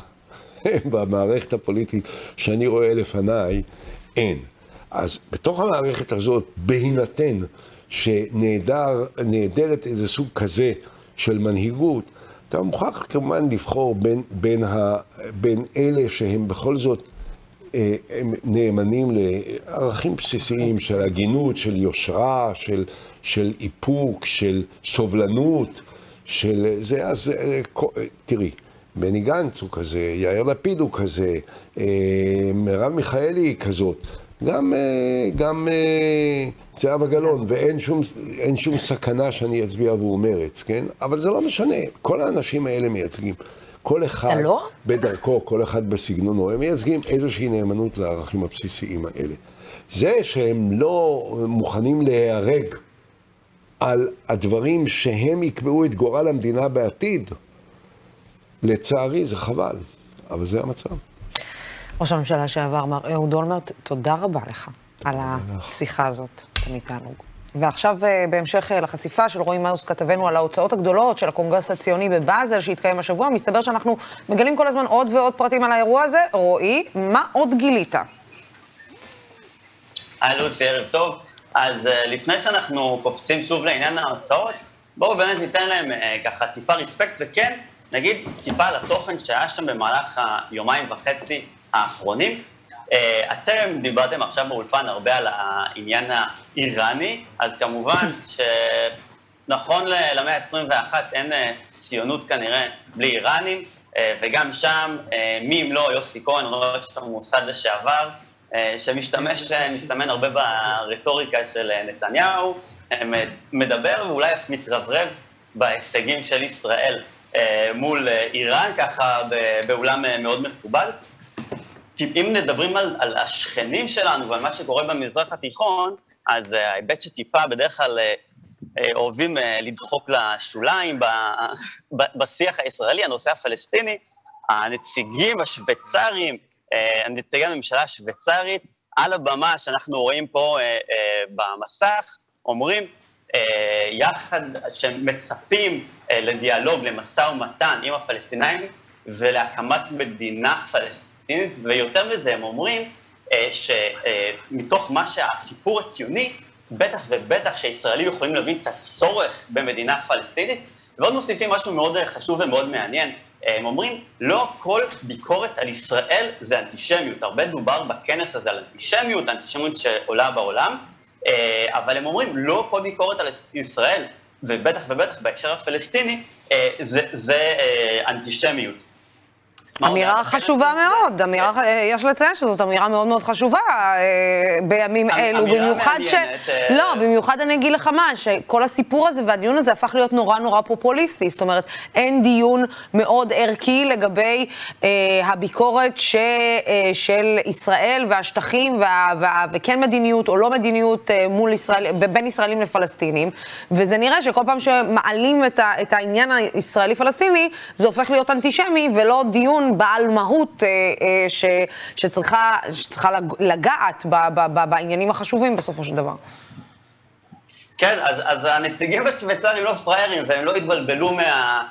במערכת הפוליטית שאני רואה לפניי, אין. אז בתוך המערכת הזאת, בהינתן שנעדרת איזה סוג כזה של מנהיגות, אתה מוכרח כמובן לבחור בין, בין, ה, בין אלה שהם בכל זאת הם נאמנים לערכים בסיסיים של הגינות, של יושרה, של, של איפוק, של סובלנות, של זה, אז אה, תראי, בני גנץ הוא כזה, יאיר לפיד הוא כזה, אה, מרב מיכאלי היא כזאת, גם, גם זהבה גלאון, ואין שום, שום סכנה שאני אצביע עבור מרץ, כן? אבל זה לא משנה, כל האנשים האלה מייצגים. כל אחד לא? בדרכו, כל אחד בסגנונו, הם מייצגים איזושהי נאמנות לערכים הבסיסיים האלה. זה שהם לא מוכנים להיהרג על הדברים שהם יקבעו את גורל המדינה בעתיד, לצערי זה חבל, אבל זה המצב. ראש הממשלה לשעבר, מר אהוד אולמרט, תודה רבה לך על השיחה הזאת. תמיד תענוג. ועכשיו, אה, בהמשך אה, לחשיפה של רועי מאוס, כתבנו על ההוצאות הגדולות של הקונגרס הציוני בבאזל, שהתקיים השבוע, מסתבר שאנחנו מגלים כל הזמן עוד ועוד פרטים על האירוע הזה. רועי, מה עוד גילית? היי לוסי, ערב טוב. אז אה, לפני שאנחנו קופצים שוב לעניין ההוצאות, בואו באמת ניתן להם ככה טיפה רספקט, וכן, נגיד טיפה על התוכן שהיה שם במהלך היומיים וחצי האחרונים. אה, אתם דיברתם עכשיו באולפן הרבה על העניין האיראני, אז כמובן שנכון למאה ה-21 אין אה, ציונות כנראה בלי איראנים, אה, וגם שם, מי אם לא יוסי כהן, ראש המוסד לשעבר, שמשתמש, מסתמן הרבה ברטוריקה של נתניהו, מדבר ואולי אף מתרברב בהישגים של ישראל מול איראן, ככה באולם מאוד מכובד. אם מדברים על, על השכנים שלנו ועל מה שקורה במזרח התיכון, אז uh, ההיבט שטיפה בדרך כלל uh, אוהבים uh, לדחוק לשוליים ב, ב, בשיח הישראלי, הנושא הפלסטיני, הנציגים השוויצרים, נציגי הממשלה השוויצרית, על הבמה שאנחנו רואים פה במסך, אומרים יחד שמצפים לדיאלוג, למשא ומתן עם הפלסטינאים ולהקמת מדינה פלסטינית. פלסטינית, ויותר מזה, הם אומרים אה, שמתוך מה שהסיפור הציוני, בטח ובטח שישראלים יכולים להבין את הצורך במדינה פלסטינית, ועוד מוסיפים משהו מאוד אה, חשוב ומאוד מעניין. אה, הם אומרים, לא כל ביקורת על ישראל זה אנטישמיות. הרבה דובר בכנס הזה על אנטישמיות, אנטישמיות שעולה בעולם, אה, אבל הם אומרים, לא כל ביקורת על ישראל, ובטח ובטח בהקשר הפלסטיני, זה, זה אנטישמיות. אמירה חשובה מאוד, אמירה, יש לציין שזאת אמירה מאוד מאוד חשובה אה, בימים אלו, במיוחד ש... אה, לא, במיוחד אני אגיד לך מה, שכל הסיפור הזה והדיון הזה הפך להיות נורא נורא פופוליסטי, זאת אומרת, אין דיון מאוד ערכי לגבי אה, הביקורת ש, אה, של ישראל והשטחים, וה, וה, וכן מדיניות או לא מדיניות אה, מול ישראל, בין ישראלים לפלסטינים, וזה נראה שכל פעם שמעלים את, ה, את העניין הישראלי-פלסטיני, זה הופך להיות אנטישמי ולא דיון דיון בעל מהות אה, אה, ש, שצריכה, שצריכה לגעת ב, ב, ב, בעניינים החשובים בסופו של דבר. כן, אז, אז הנציגים בשוויצריים לא פראיירים, והם לא התבלבלו מה...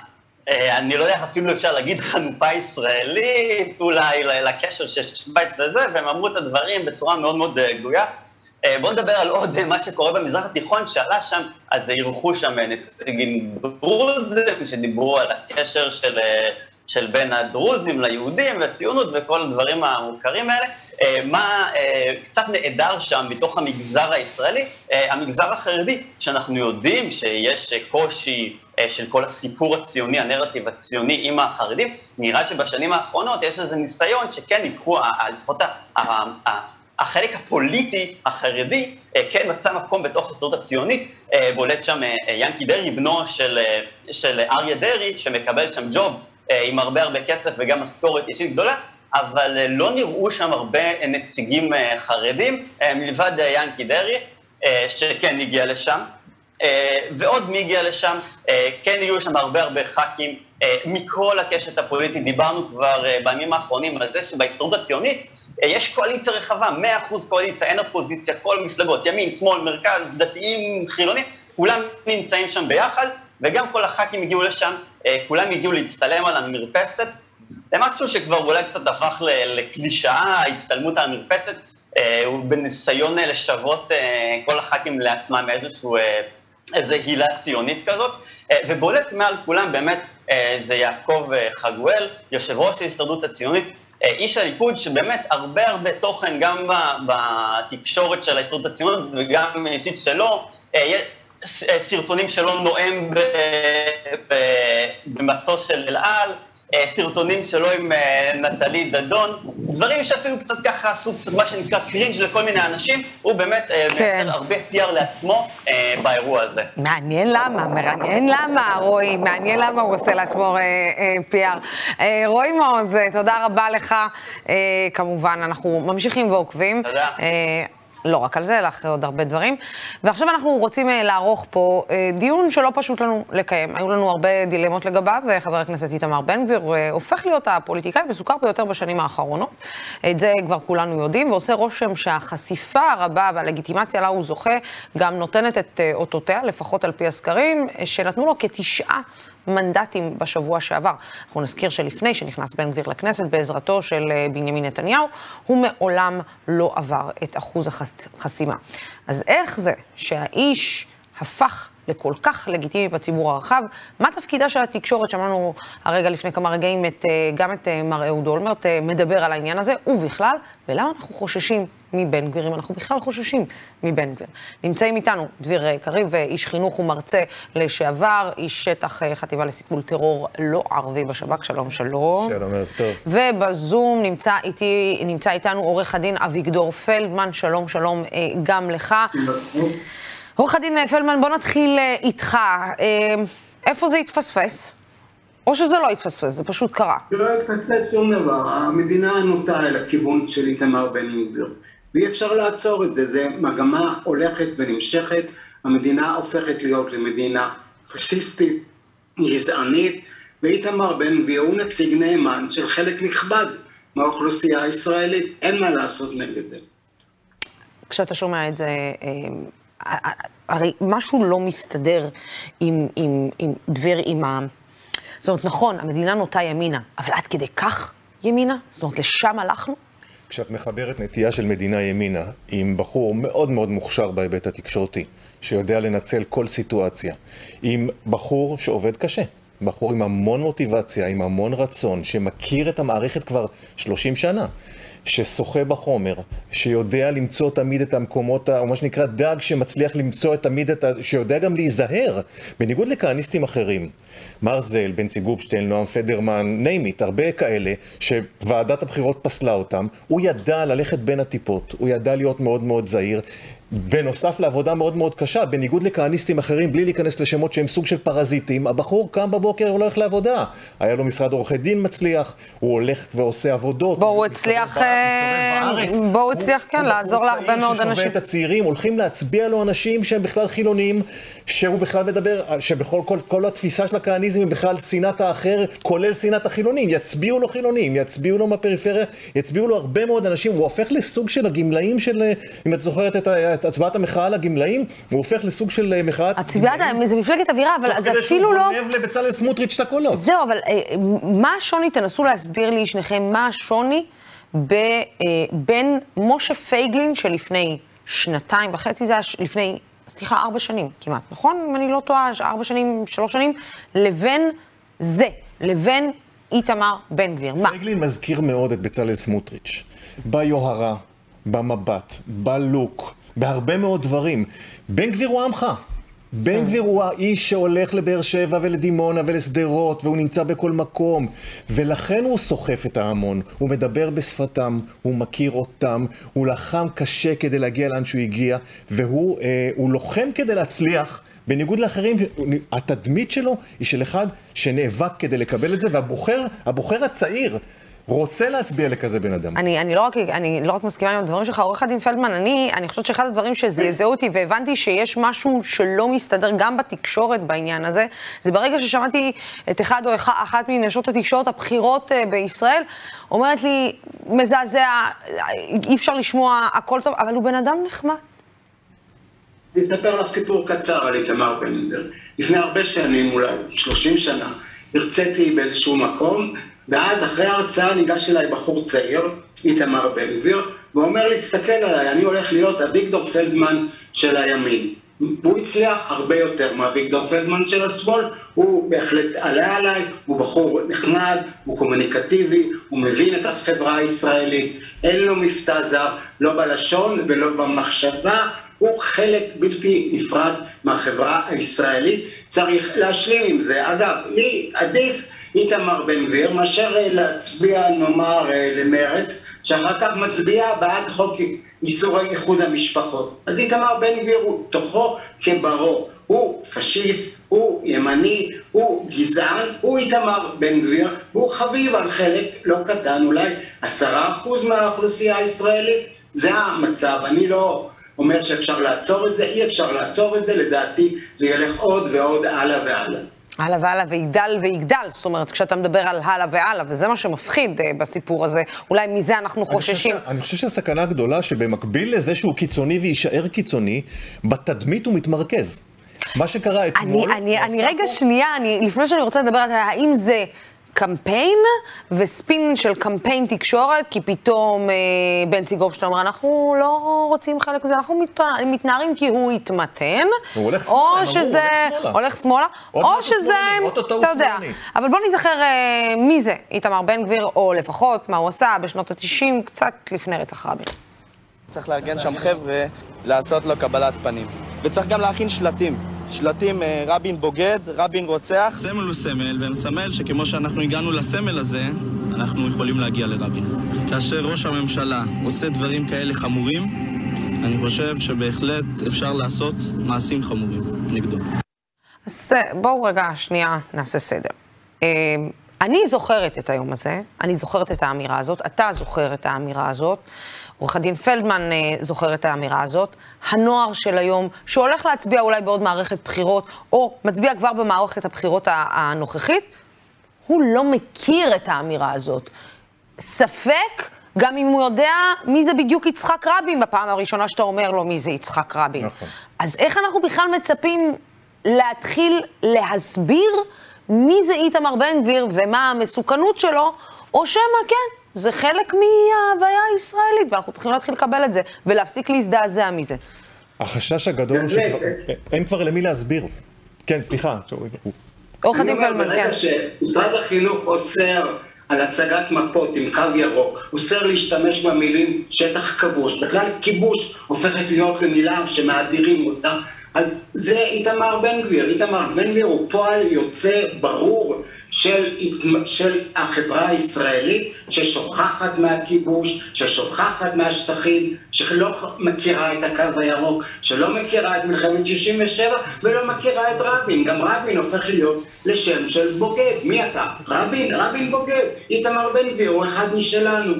אה, אני לא יודע איך אפילו אפשר להגיד חנופה ישראלית, אולי לקשר של שווייץ וזה, והם אמרו את הדברים בצורה מאוד מאוד אה, גלויה. אה, בואו נדבר על עוד מה שקורה במזרח התיכון, שעלה שם, אז אירחו שם נציגים דרוזים שדיברו על הקשר של, אה, של בין הדרוזים ליהודים והציונות וכל הדברים המוכרים האלה. אה, מה קצת נעדר שם מתוך המגזר הישראלי, המגזר החרדי, שאנחנו יודעים שיש קושי של כל הסיפור הציוני, הנרטיב הציוני עם החרדים, נראה שבשנים האחרונות יש איזה ניסיון שכן ייקחו, לפחות החלק הפוליטי החרדי אה, כן מצא מקום בתוך ההסתדרות הציונית, אה, בולט שם אה, ינקי דרעי, בנו של, של אריה דרעי, שמקבל שם ג'וב עם הרבה הרבה כסף וגם משכורת אישית גדולה, אבל לא נראו שם הרבה נציגים חרדים, מלבד ינקי דרעי, שכן הגיע לשם. ועוד מי הגיע לשם, כן יהיו שם הרבה הרבה ח"כים מכל הקשת הפוליטית, דיברנו כבר בימים האחרונים על זה שבהסתדרות הציונית אה, יש קואליציה רחבה, 100% קואליציה, אין אופוזיציה, כל המפלגות, ימין, שמאל, מרכז, דתיים, חילונים, כולם נמצאים שם ביחד, וגם כל הח"כים הגיעו לשם, אה, כולם הגיעו להצטלם על המרפסת. זה משהו שכבר אולי קצת הפך לקלישאה, ההצטלמות על המרפסת, אה, בניסיון לשוות כל הח"כים לעצמם איזשהו, איזו הילה ציונית כזאת, ובולט מעל כולם באמת זה יעקב חגואל, יושב ראש ההסתדרות הציונית, אה, איש הליכוד שבאמת הרבה הרבה תוכן גם בתקשורת של ההסתדרות הציונית וגם אישית שלו, אה, אה, סרטונים שלו נואם במטוס של אל על, אה, סרטונים שלו עם אה, נטלי דדון, דברים שאפילו קצת ככה עשו קצת מה שנקרא קרינג' לכל מיני אנשים, הוא באמת אה, כן. מייצר הרבה PR לעצמו באירוע הזה. מעניין למה, מעניין למה, רועי, מעניין למה הוא עושה לעצמו PR. רועי מעוז, תודה רבה לך. כמובן, אנחנו ממשיכים ועוקבים. תודה. לא רק על זה, אלא אחרי עוד הרבה דברים. ועכשיו אנחנו רוצים אה, לערוך פה אה, דיון שלא פשוט לנו לקיים. היו לנו הרבה דילמות לגביו, וחבר הכנסת איתמר בן גביר אה, הופך להיות הפוליטיקאי המסוכר ביותר בשנים האחרונות. את זה כבר כולנו יודעים, ועושה רושם שהחשיפה הרבה והלגיטימציה לה הוא זוכה, גם נותנת את אותותיה, לפחות על פי הסקרים, שנתנו לו כתשעה מנדטים בשבוע שעבר. אנחנו נזכיר שלפני שנכנס בן גביר לכנסת, בעזרתו של אה, בנימין נתניהו, הוא מעולם לא עבר את אחוז החסימה. אז איך זה שהאיש הפך לכל כך לגיטימי בציבור הרחב. מה תפקידה של התקשורת? שמענו הרגע לפני כמה רגעים את, אה, גם את אה, מר אהוד אולמרט אה, מדבר על העניין הזה, ובכלל, ולמה אנחנו חוששים מבן גביר, אם אנחנו בכלל חוששים מבן גביר. נמצאים איתנו דביר קריב, איש חינוך ומרצה לשעבר, איש שטח חטיבה לסיכול טרור לא ערבי בשב"כ, שלום שלום. שלום, ערב טוב. ובזום נמצא, איתי, נמצא איתנו עורך הדין אביגדור פלדמן, שלום שלום גם לך. עורך הדין פלמן, בוא נתחיל אה, איתך. אה, איפה זה התפספס? או שזה לא התפספס, זה פשוט קרה. זה לא התפספס שום דבר. המדינה נוטה אל הכיוון של איתמר בן גביר. ואי אפשר לעצור את זה, זה מגמה הולכת ונמשכת. המדינה הופכת להיות למדינה פשיסטית, גזענית, ואיתמר בן גביר הוא נציג נאמן של חלק נכבד מהאוכלוסייה הישראלית. אין מה לעשות נגד זה. כשאתה שומע את זה, אה, הרי משהו לא מסתדר עם, עם, עם דביר, עם ה... זאת אומרת, נכון, המדינה נוטה ימינה, אבל עד כדי כך ימינה? זאת אומרת, לשם הלכנו? כשאת מחברת נטייה של מדינה ימינה עם בחור מאוד מאוד מוכשר בהיבט התקשורתי, שיודע לנצל כל סיטואציה, עם בחור שעובד קשה, בחור עם המון מוטיבציה, עם המון רצון, שמכיר את המערכת כבר 30 שנה, ששוחה בחומר, שיודע למצוא תמיד את המקומות, או מה שנקרא דג שמצליח למצוא תמיד את ה... שיודע גם להיזהר, בניגוד לכהניסטים אחרים. מרזל, בנצי גופשטיין, נועם פדרמן, ניימית, הרבה כאלה, שוועדת הבחירות פסלה אותם, הוא ידע ללכת בין הטיפות, הוא ידע להיות מאוד מאוד זהיר, בנוסף לעבודה מאוד מאוד קשה, בניגוד לכהניסטים אחרים, בלי להיכנס לשמות שהם סוג של פרזיטים, הבחור קם בבוקר הוא הולך לעבודה. היה לו משרד עורכי דין מצליח, הוא הולך ועושה עבודות. בו הוא הצליח, אה, בו הוא הצליח, כן, לעזור להרבה מאוד אנשים. הוא ששובה את הצעירים, הולכים להצביע לו אנשים שהם בכלל חילונים, שהוא בכלל מדבר, שבכל כל, כל התפיסה של הכהניזם היא בכלל שנאת האחר, כולל שנאת החילונים. יצביעו לו חילונים, יצביעו לו מהפריפריה, יצביעו לו הרבה מאוד אנשים, הוא הופך לסוג של הגמלאים של, אם את זוכרת את, את הצבעת המחאה לגמלאים, הוא הופך לסוג של אה, מחאת... הצביעת, זה מפלגת אווירה, אבל זה אפילו לא... תוך כדי שהוא גונב לבצלאל סמוטריץ' את הקולות. זהו, אבל אה, מה השוני, תנסו להסביר לי שניכם, מה השוני אה, בין משה פייגלין שלפני שנתיים וחצי, זה לפני, סליחה, ארבע שנים כמעט, נכון? אם אני לא טועה, ארבע שנים, שלוש שנים, לבין זה, לבין איתמר בן גביר. מה? פייגלין מזכיר מאוד את בצלאל סמוטריץ'. ביוהרה, במבט, בלוק, בהרבה מאוד דברים. בן גביר הוא עמך. בן כן. גביר הוא האיש שהולך לבאר שבע ולדימונה ולשדרות, והוא נמצא בכל מקום. ולכן הוא סוחף את ההמון. הוא מדבר בשפתם, הוא מכיר אותם, הוא לחם קשה כדי להגיע לאן שהוא הגיע, והוא אה, לוחם כדי להצליח. בניגוד לאחרים, התדמית שלו היא של אחד שנאבק כדי לקבל את זה, והבוחר, הבוחר הצעיר, רוצה להצביע לכזה בן אדם. אני, אני, לא רק, אני לא רק מסכימה עם הדברים שלך, עורך הדין פלדמן, אני, אני חושבת שאחד הדברים שזעזעו אותי והבנתי שיש משהו שלא מסתדר גם בתקשורת בעניין הזה, זה ברגע ששמעתי את אחד או אחת מנשות התקשורת הבכירות uh, בישראל, אומרת לי, מזעזע, אי אפשר לשמוע, הכל טוב, אבל הוא בן אדם נחמד. אני אספר לך סיפור קצר על איתמר בן גביר. לפני הרבה שנים, אולי 30 שנה, הרציתי באיזשהו מקום, ואז אחרי ההרצאה ניגש אליי בחור צעיר, איתמר בן גביר, ואומר לי, תסתכל עליי, אני הולך להיות אביגדור פלדמן של הימין. והוא הצליח הרבה יותר מאביגדור פלדמן של השמאל, הוא בהחלט עלה עליי, הוא בחור נחמד, הוא קומוניקטיבי, הוא מבין את החברה הישראלית, אין לו מבטא זר, לא בלשון ולא במחשבה, הוא חלק בלתי נפרד מהחברה הישראלית, צריך להשלים עם זה. אגב, לי עדיף איתמר בן גביר, מאשר אה, להצביע, נאמר, אה, למרץ, שאחר כך מצביע בעד חוק איסורי איחוד המשפחות. אז איתמר בן גביר הוא תוכו כברו. הוא פשיסט, הוא ימני, הוא גזען, הוא איתמר בן גביר, הוא חביב על חלק לא קטן, אולי עשרה אחוז מהאוכלוסייה הישראלית. זה המצב, אני לא אומר שאפשר לעצור את זה, אי אפשר לעצור את זה, לדעתי זה ילך עוד ועוד הלאה והלאה. הלאה והלאה ויגדל ויגדל, זאת אומרת, כשאתה מדבר על הלאה והלאה, וזה מה שמפחיד uh, בסיפור הזה, אולי מזה אנחנו חוששים. אני חושב שהסכנה הגדולה שבמקביל לזה שהוא קיצוני ויישאר קיצוני, בתדמית הוא מתמרכז. מה שקרה אתמול... אני, אני, אני רגע שנייה, אני, לפני שאני רוצה לדבר על זה, האם זה קמפיין וספין של קמפיין תקשורת, כי פתאום אה, בנצי גופשטיין אומר, אנחנו לא רוצים חלק מזה, אנחנו מת, מתנערים כי הוא התמתן. הוא הולך שמאלה, או שזה, הוא הולך שמאלה. או שזה, אתה יודע. אבל בוא נזכר אה, מי זה איתמר בן גביר, או לפחות מה הוא עשה בשנות ה-90, קצת לפני רצח רבין. צריך לארגן שם חבר'ה, לעשות לו קבלת פנים. וצריך גם להכין שלטים. שלטים אה, רבין בוגד, רבין רוצח. סמל הוא סמל, ומסמל שכמו שאנחנו הגענו לסמל הזה, אנחנו יכולים להגיע לרבין. כאשר ראש הממשלה עושה דברים כאלה חמורים, אני חושב שבהחלט אפשר לעשות מעשים חמורים נגדו. אז אה, בואו רגע, שנייה, נעשה סדר. אה, אני זוכרת את היום הזה, אני זוכרת את האמירה הזאת, אתה זוכר את האמירה הזאת. עורך הדין פלדמן אה, זוכר את האמירה הזאת. הנוער של היום, שהולך להצביע אולי בעוד מערכת בחירות, או מצביע כבר במערכת הבחירות הנוכחית, הוא לא מכיר את האמירה הזאת. ספק, גם אם הוא יודע מי זה בדיוק יצחק רבין, בפעם הראשונה שאתה אומר לו מי זה יצחק רבין. נכון. אז איך אנחנו בכלל מצפים להתחיל להסביר מי זה איתמר בן גביר ומה המסוכנות שלו, או שמא כן, זה חלק מההוויה הישראלית, ואנחנו צריכים להתחיל לקבל את זה, ולהפסיק להזדעזע מזה. החשש הגדול הוא שאין כבר למי להסביר. כן, סליחה. עורך הדין פלמן, כן. שמשרד החינוך אוסר על הצגת מפות עם קו ירוק, אוסר להשתמש במילים שטח כבוש, בכלל כיבוש הופכת להיות למילה שמאדירים אותה, אז זה איתמר בן גביר. איתמר בן גביר הוא פועל יוצא ברור של, של החברה הישראלית ששוכחת מהכיבוש, ששוכחת מהשטחים, שלא מכירה את הקו הירוק, שלא מכירה את מלחמת 67' ולא מכירה את רבין. גם רבין הופך להיות לשם של בוגד. מי אתה? רבין, רבין בוגד. איתמר בן גביר הוא אחד משלנו.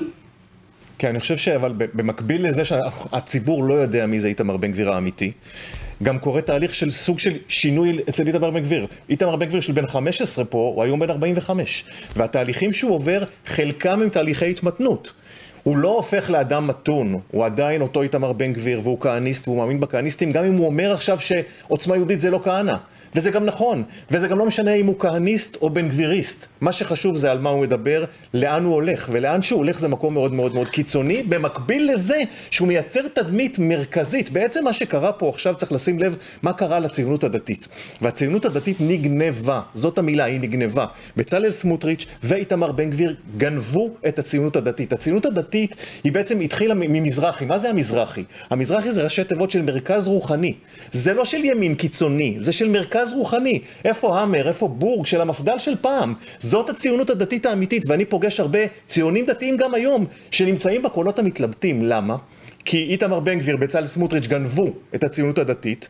כן, אני חושב שאבל במקביל לזה שהציבור לא יודע מי זה איתמר בן גביר האמיתי, גם קורה תהליך של סוג של שינוי אצל איתמר בן גביר. איתמר בן גביר של בן 15 פה, הוא היום בן 45. והתהליכים שהוא עובר, חלקם הם תהליכי התמתנות. הוא לא הופך לאדם מתון, הוא עדיין אותו איתמר בן גביר, והוא כהניסט, והוא מאמין בכהניסטים, גם אם הוא אומר עכשיו שעוצמה יהודית זה לא כהנא. וזה גם נכון, וזה גם לא משנה אם הוא כהניסט או בן גביריסט. מה שחשוב זה על מה הוא מדבר, לאן הוא הולך, ולאן שהוא הולך זה מקום מאוד מאוד מאוד קיצוני, במקביל לזה שהוא מייצר תדמית מרכזית. בעצם מה שקרה פה עכשיו צריך לשים לב מה קרה לציונות הדתית. והציונות הדתית נגנבה, זאת המילה, היא נגנבה. בצלאל סמוטריץ' ואיתמר בן גביר גנבו את הציונות הדתית. הציונות הדתית היא בעצם התחילה ממזרחי. מה זה המזרחי? המזרחי זה ראשי תיבות של מרכז רוחני. זה לא של ימין קיצוני, זה של מרכז מרכז רוחני. איפה המר, איפה בורג של המפד"ל של פעם? זאת הציונות הדתית האמיתית, ואני פוגש הרבה ציונים דתיים גם היום, שנמצאים בקולות המתלבטים. למה? כי איתמר בן גביר, בצלאל סמוטריץ' גנבו את הציונות הדתית,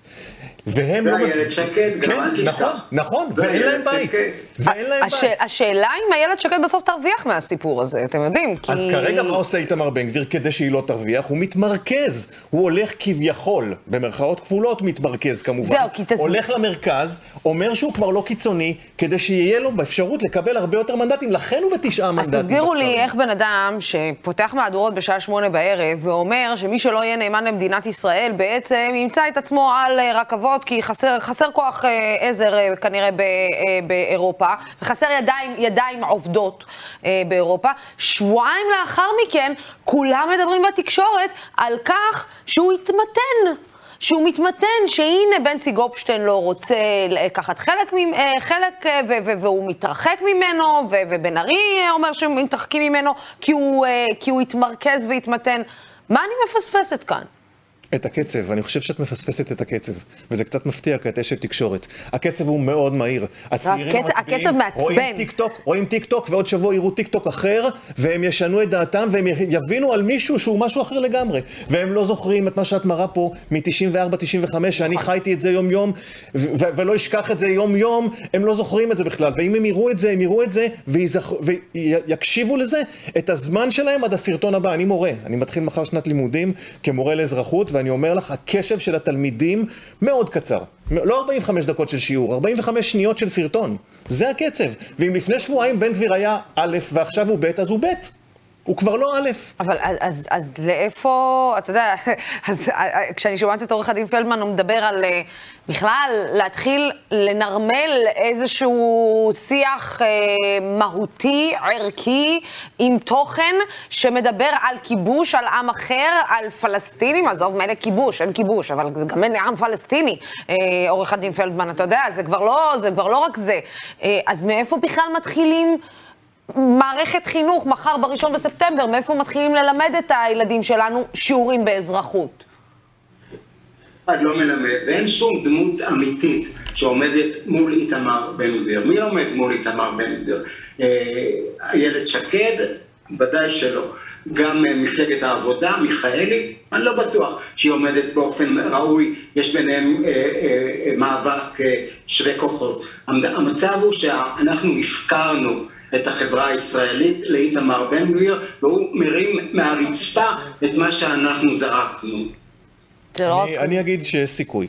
והם לא... ואיילת שקד, גם אל תשכח. נכון, נכון, ואין להם בית. ואין להם בית. השאלה אם איילת שקד בסוף תרוויח מהסיפור הזה, אתם יודעים, כי... אז כרגע מה עושה איתמר בן גביר כדי שהיא לא תרוויח? הוא מתמרכז. הוא הולך כביכול, במרכאות כפולות מתמרכז כמובן. זהו, כי תס... הולך למרכז, אומר שהוא כבר לא קיצוני, כדי שיהיה לו באפשרות לקבל הרבה יותר מנדטים, לכן הוא בתשעה מנדטים. אז תסבירו לי איך בן אדם שפותח מהדורות בשעה שמונה בערב, ואומר שמי שלא יהיה נאמן למדינת ישראל, בעצם ימצא את עצמו על אה, רכבות מאוד, כי חסר, חסר כוח אה, עזר אה, כנראה ב, אה, באירופה, וחסר ידיים, ידיים עובדות אה, באירופה. שבועיים לאחר מכן, כולם מדברים בתקשורת על כך שהוא התמתן. שהוא מתמתן, שהנה בנצי גופשטיין לא רוצה לקחת חלק, אה, חלק אה, והוא מתרחק ממנו, ובן ארי אומר שהם מתרחקים ממנו כי הוא, אה, כי הוא התמרכז והתמתן. מה אני מפספסת כאן? את הקצב, אני חושב שאת מפספסת את הקצב, וזה קצת מפתיע כי את אשת תקשורת. הקצב הוא מאוד מהיר. הצעירים הקצב, המצביעים רואים טיק טוק, רואים טיק טוק, ועוד שבוע יראו טיק טוק אחר, והם ישנו את דעתם, והם יבינו על מישהו שהוא משהו אחר לגמרי. והם לא זוכרים את מה שאת מראה פה מ-94-95, שאני חייתי את זה יום-יום, ולא אשכח את זה יום-יום, הם לא זוכרים את זה בכלל. ואם הם יראו את זה, הם יראו את זה, ויקשיבו לזה את הזמן שלהם עד הסרטון הבא. אני מורה, אני מתחיל מחר שנת לימודים כמורה לאזרחות, ואני אומר לך, הקשב של התלמידים מאוד קצר. לא 45 דקות של שיעור, 45 שניות של סרטון. זה הקצב. ואם לפני שבועיים בן גביר היה א' ועכשיו הוא ב', אז הוא ב'. הוא כבר לא א'. אבל אז, אז לאיפה, אתה יודע, אז כשאני שומעת את עורך הדין פלדמן, הוא מדבר על אה, בכלל להתחיל לנרמל איזשהו שיח אה, מהותי, ערכי, עם תוכן, שמדבר על כיבוש, על עם אחר, על פלסטינים, עזוב, מילא כיבוש, אין כיבוש, אבל גם אין עם פלסטיני, אה, עורך הדין פלדמן, אתה יודע, זה כבר לא, זה כבר לא רק זה. אה, אז מאיפה בכלל מתחילים... מערכת חינוך מחר בראשון בספטמבר, מאיפה מתחילים ללמד את הילדים שלנו שיעורים באזרחות? אחד לא מלמד, ואין שום דמות אמיתית שעומדת מול איתמר בן גביר. מי עומד מול איתמר בן גביר? אה, איילת שקד? ודאי שלא. גם אה, מפלגת העבודה, מיכאלי, אני לא בטוח שהיא עומדת באופן ראוי, יש ביניהם אה, אה, מאבק אה, שווה כוחות. המצב הוא שאנחנו הפקרנו את החברה הישראלית לאיתמר בן גביר, והוא מרים מהרצפה את מה שאנחנו זרקנו. לא אני, אני אגיד שיש סיכוי.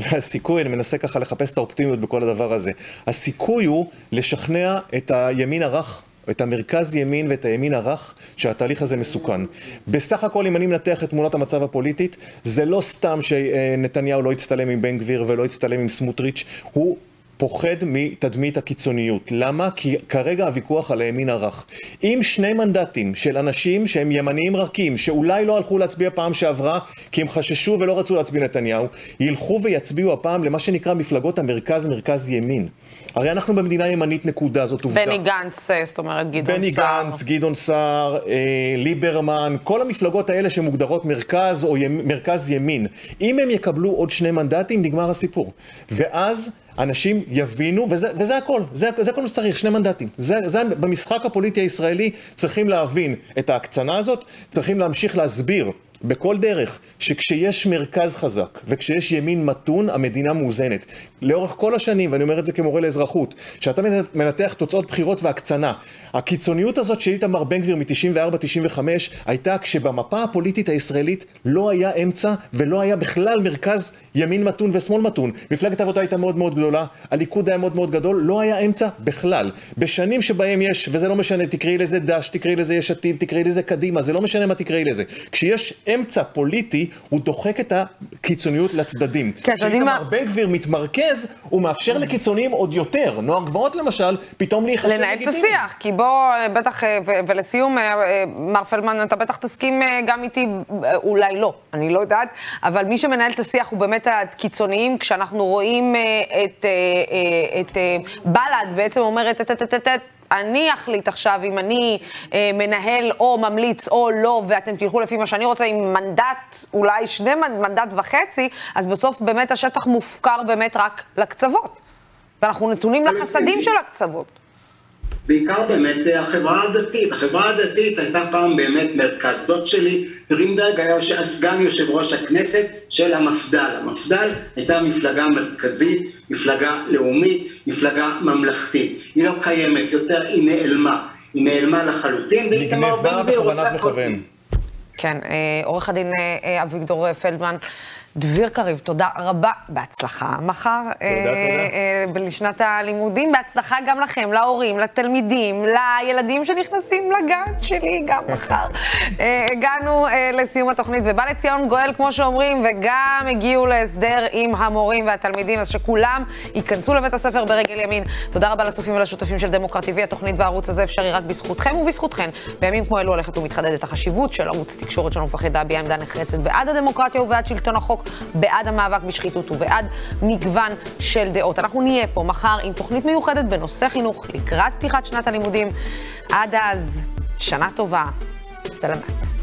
והסיכוי, אני מנסה ככה לחפש את האופטימיות בכל הדבר הזה. הסיכוי הוא לשכנע את הימין הרך את המרכז ימין ואת הימין הרך, שהתהליך הזה מסוכן. בסך הכל, אם אני מנתח את תמונת המצב הפוליטית, זה לא סתם שנתניהו לא הצטלם עם בן גביר ולא הצטלם עם סמוטריץ', הוא פוחד מתדמית הקיצוניות. למה? כי כרגע הוויכוח על הימין הרך. אם שני מנדטים של אנשים שהם ימניים רכים, שאולי לא הלכו להצביע פעם שעברה כי הם חששו ולא רצו להצביע נתניהו, ילכו ויצביעו הפעם למה שנקרא מפלגות המרכז-מרכז ימין. הרי אנחנו במדינה ימנית נקודה, זאת עובדה. בני גנץ, אה, זאת אומרת גדעון בני סער. גנץ, גדעון סער, אה, ליברמן, כל המפלגות האלה שמוגדרות מרכז או ימ, מרכז ימין. אם הם יקבלו עוד שני מנדטים, נגמר הסיפור. ואז אנשים יבינו, וזה, וזה הכל, זה, זה כל מה שצריך, שני מנדטים. זה, זה, במשחק הפוליטי הישראלי צריכים להבין את ההקצנה הזאת, צריכים להמשיך להסביר בכל דרך שכשיש מרכז חזק וכשיש ימין מתון, המדינה מאוזנת. לאורך כל השנים, ואני אומר את זה כמורה לאזרחות, כשאתה מנתח תוצאות בחירות והקצנה, הקיצוניות הזאת של איתמר בן גביר מ-94-95 הייתה כשבמפה הפוליטית הישראלית לא היה אמצע ולא היה בכלל מרכז ימין מתון ושמאל מתון. מפלגת העבודה הייתה מאוד מאוד גדולה, הליכוד היה מאוד מאוד גדול, לא היה אמצע בכלל. בשנים שבהם יש, וזה לא משנה, תקראי לזה דש, תקראי לזה יש עתיד, תקראי לזה קדימה, זה לא משנה מה תקראי לזה. כשיש אמצע פוליטי, הוא דוחק את הקיצוניות לצדדים. כן, אתם יודעים כשאיתמר מה- בן גביר מתמרכז, הוא מאפשר לקיצוניים עוד יותר. נוער גבעות למשל, פתאום להיחשב לנהל את לגיטימי. השיח, כי בוא, בטח, אה, ולסיום, אה, אה, מר פלדמן, אתה בטח תסכים גם איתי, אולי לא, אני לא יודעת, אבל מי שמנהל את השיח הוא באמת הקיצוניים, כשאנחנו רואים את, את בל"ד בעצם אומרת, "טט, טט, טט, טט, אני אחליט עכשיו אם אני אה, מנהל או ממליץ או לא, ואתם תלכו לפי מה שאני רוצה עם מנדט, אולי שני מנ- מנדט וחצי, אז בסוף באמת השטח מופקר באמת רק לקצוות. ואנחנו נתונים לחסדים של הקצוות. בעיקר באמת אה, החברה הדתית. החברה הדתית הייתה פעם באמת מרכז. דוד שלי, גרינברג, היה סגן יושב ראש הכנסת של המפד"ל. המפד"ל הייתה מפלגה מרכזית, מפלגה לאומית, מפלגה ממלכתית. היא לא קיימת יותר, היא נעלמה. היא נעלמה לחלוטין, ואיתמר נגנבה בן גביר עושה בכוונת כל- מכוון. כן, אה, עורך הדין אה, אביגדור פלדמן. דביר קריב, תודה רבה, בהצלחה מחר. תודה, תודה. לשנת הלימודים, בהצלחה גם לכם, להורים, לתלמידים, לילדים שנכנסים לגן שלי גם מחר. אה, הגענו אה, לסיום התוכנית, ובא לציון גואל, כמו שאומרים, וגם הגיעו להסדר עם המורים והתלמידים, אז שכולם ייכנסו לבית הספר ברגל ימין. תודה רבה לצופים ולשותפים של דמוקרט TV, התוכנית והערוץ הזה אפשרי רק בזכותכם ובזכותכן. בימים כמו אלו הולכת ומתחדדת החשיבות של ערוץ תקשורת שלנו מפחד להביע עמדה נחרצת בעד הדמוקרטיה ובעד שלטון החוק, בעד המאבק בשחיתות ובעד מגוון של דעות. אנחנו נהיה פה מחר עם תוכנית מיוחדת בנושא חינוך לקראת פתיחת שנת הלימודים. עד אז, שנה טובה. סלמת.